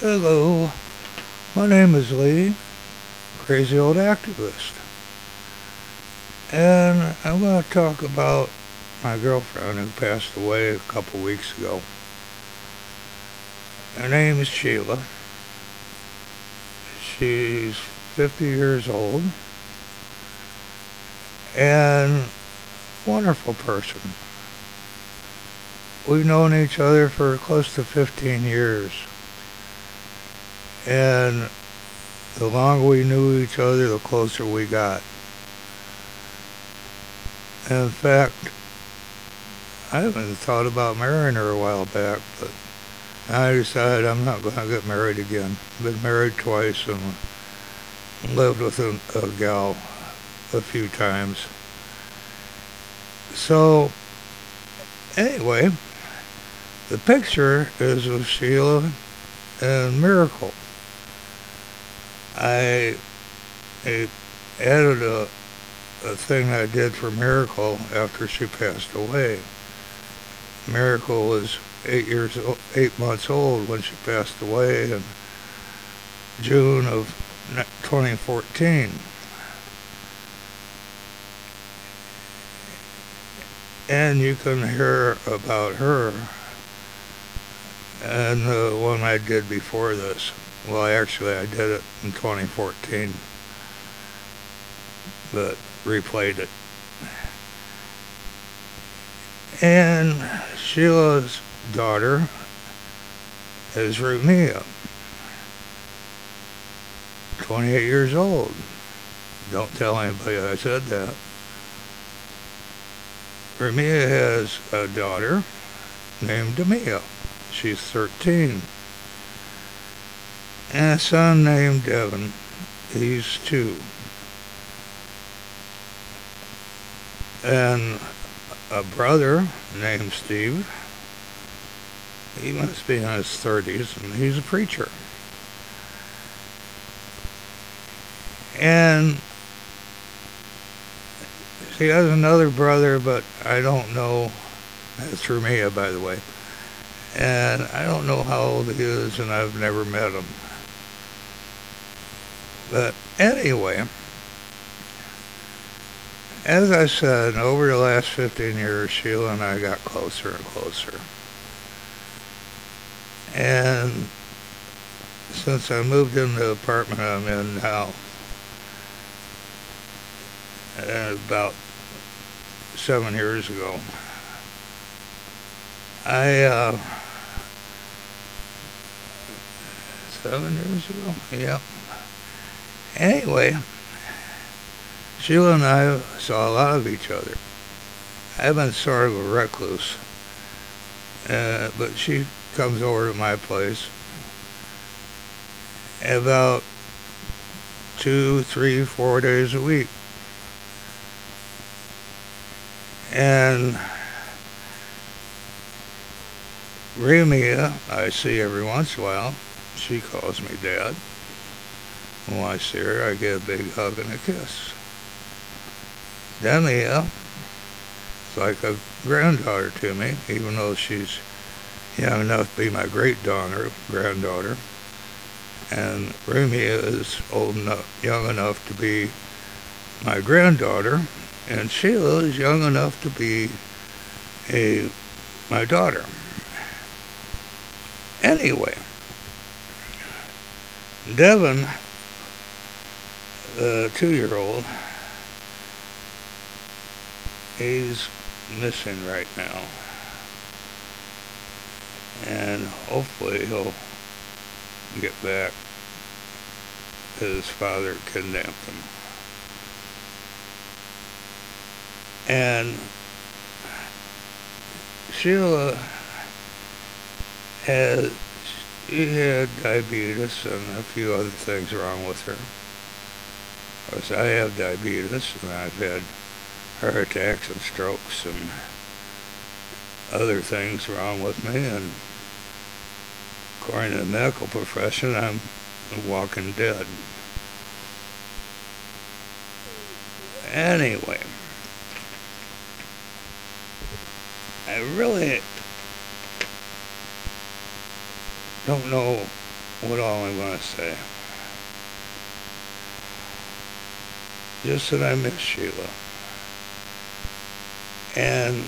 Hello, my name is Lee, crazy old activist. And I'm going to talk about my girlfriend who passed away a couple weeks ago. Her name is Sheila. She's 50 years old and wonderful person. We've known each other for close to 15 years. And the longer we knew each other, the closer we got. In fact, I haven't thought about marrying her a while back, but I decided I'm not going to get married again. Been married twice and lived with a, a gal a few times. So, anyway, the picture is of Sheila and Miracle. I, I added a, a thing I did for Miracle after she passed away. Miracle was eight years, eight months old when she passed away in June of 2014. And you can hear about her and the one I did before this. Well, actually, I did it in 2014, but replayed it. And Sheila's daughter is Rumia, 28 years old. Don't tell anybody I said that. Rumia has a daughter named Demia. She's 13. And a son named Devin. He's two. And a brother named Steve. He must be in his 30s, and he's a preacher. And he has another brother, but I don't know. Uh, That's Rumia, by the way and I don't know how old he is, and I've never met him. But anyway, as I said, over the last 15 years, Sheila and I got closer and closer. And since I moved in the apartment I'm in now, about seven years ago, I uh, seven years ago. Yep. Anyway, Sheila and I saw a lot of each other. I've been sort of a recluse, uh, but she comes over to my place about two, three, four days a week. And Remia, I see every once in a while. She calls me Dad. When I see her, I give a big hug and a kiss. Demia is like a granddaughter to me, even though she's young enough to be my great daughter, granddaughter. And Rumia is old enough, young enough to be my granddaughter, and Sheila is young enough to be a my daughter. Anyway, Devin, the two-year-old, he's missing right now. And hopefully he'll get back. His father kidnapped him. And Sheila had she had diabetes and a few other things wrong with her. Of course, I have diabetes and I've had heart attacks and strokes and other things wrong with me and according to the medical profession I'm a walking dead. Anyway, I really don't know what all I want to say. Just that I miss Sheila. And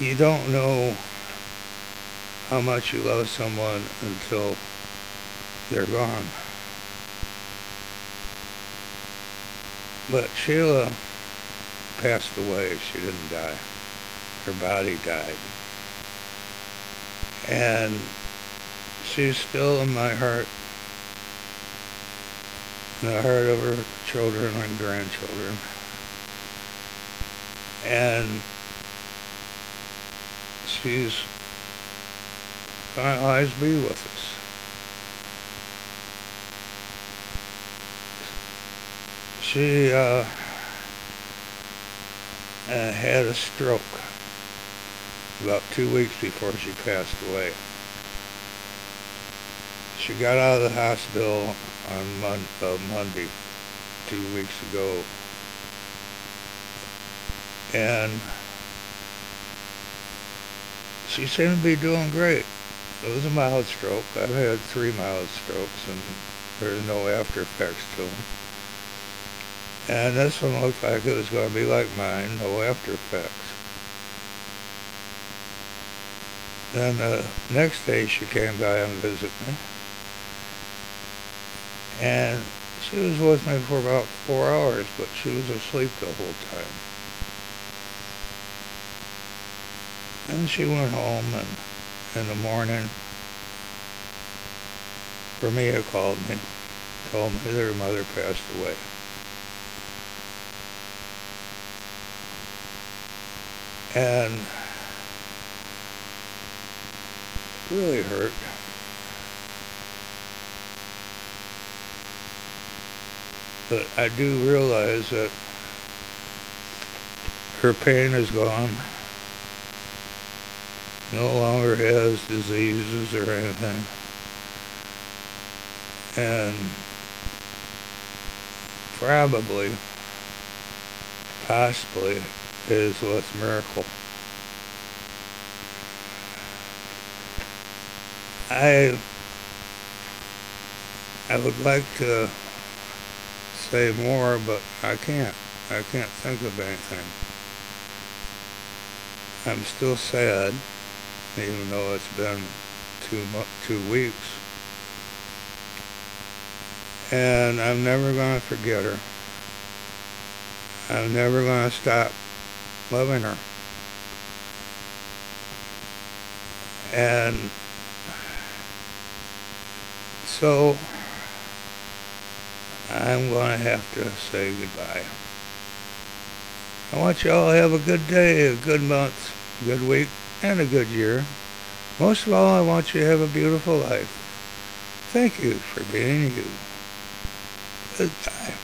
you don't know how much you love someone until they're gone. But Sheila passed away. She didn't die. Her body died. And she's still in my heart, the heart of her children and grandchildren. And she's to always be with us. She uh, uh, had a stroke about two weeks before she passed away. She got out of the hospital on Mon- uh, Monday, two weeks ago, and she seemed to be doing great. It was a mild stroke. I've had three mild strokes, and there's no after effects to them. And this one looked like it was going to be like mine, no after effects. Then the next day she came by and visited me. And she was with me for about four hours, but she was asleep the whole time. And she went home and in the morning, Ramia called me, told me that her mother passed away. And it really hurt. But I do realize that her pain is gone. No longer has diseases or anything. And probably, possibly, is what's miracle. I I would like to say more, but I can't. I can't think of anything. I'm still sad, even though it's been two two weeks, and I'm never going to forget her. I'm never going to stop loving her. And so I'm going to have to say goodbye. I want you all to have a good day, a good month, a good week, and a good year. Most of all, I want you to have a beautiful life. Thank you for being you. Goodbye.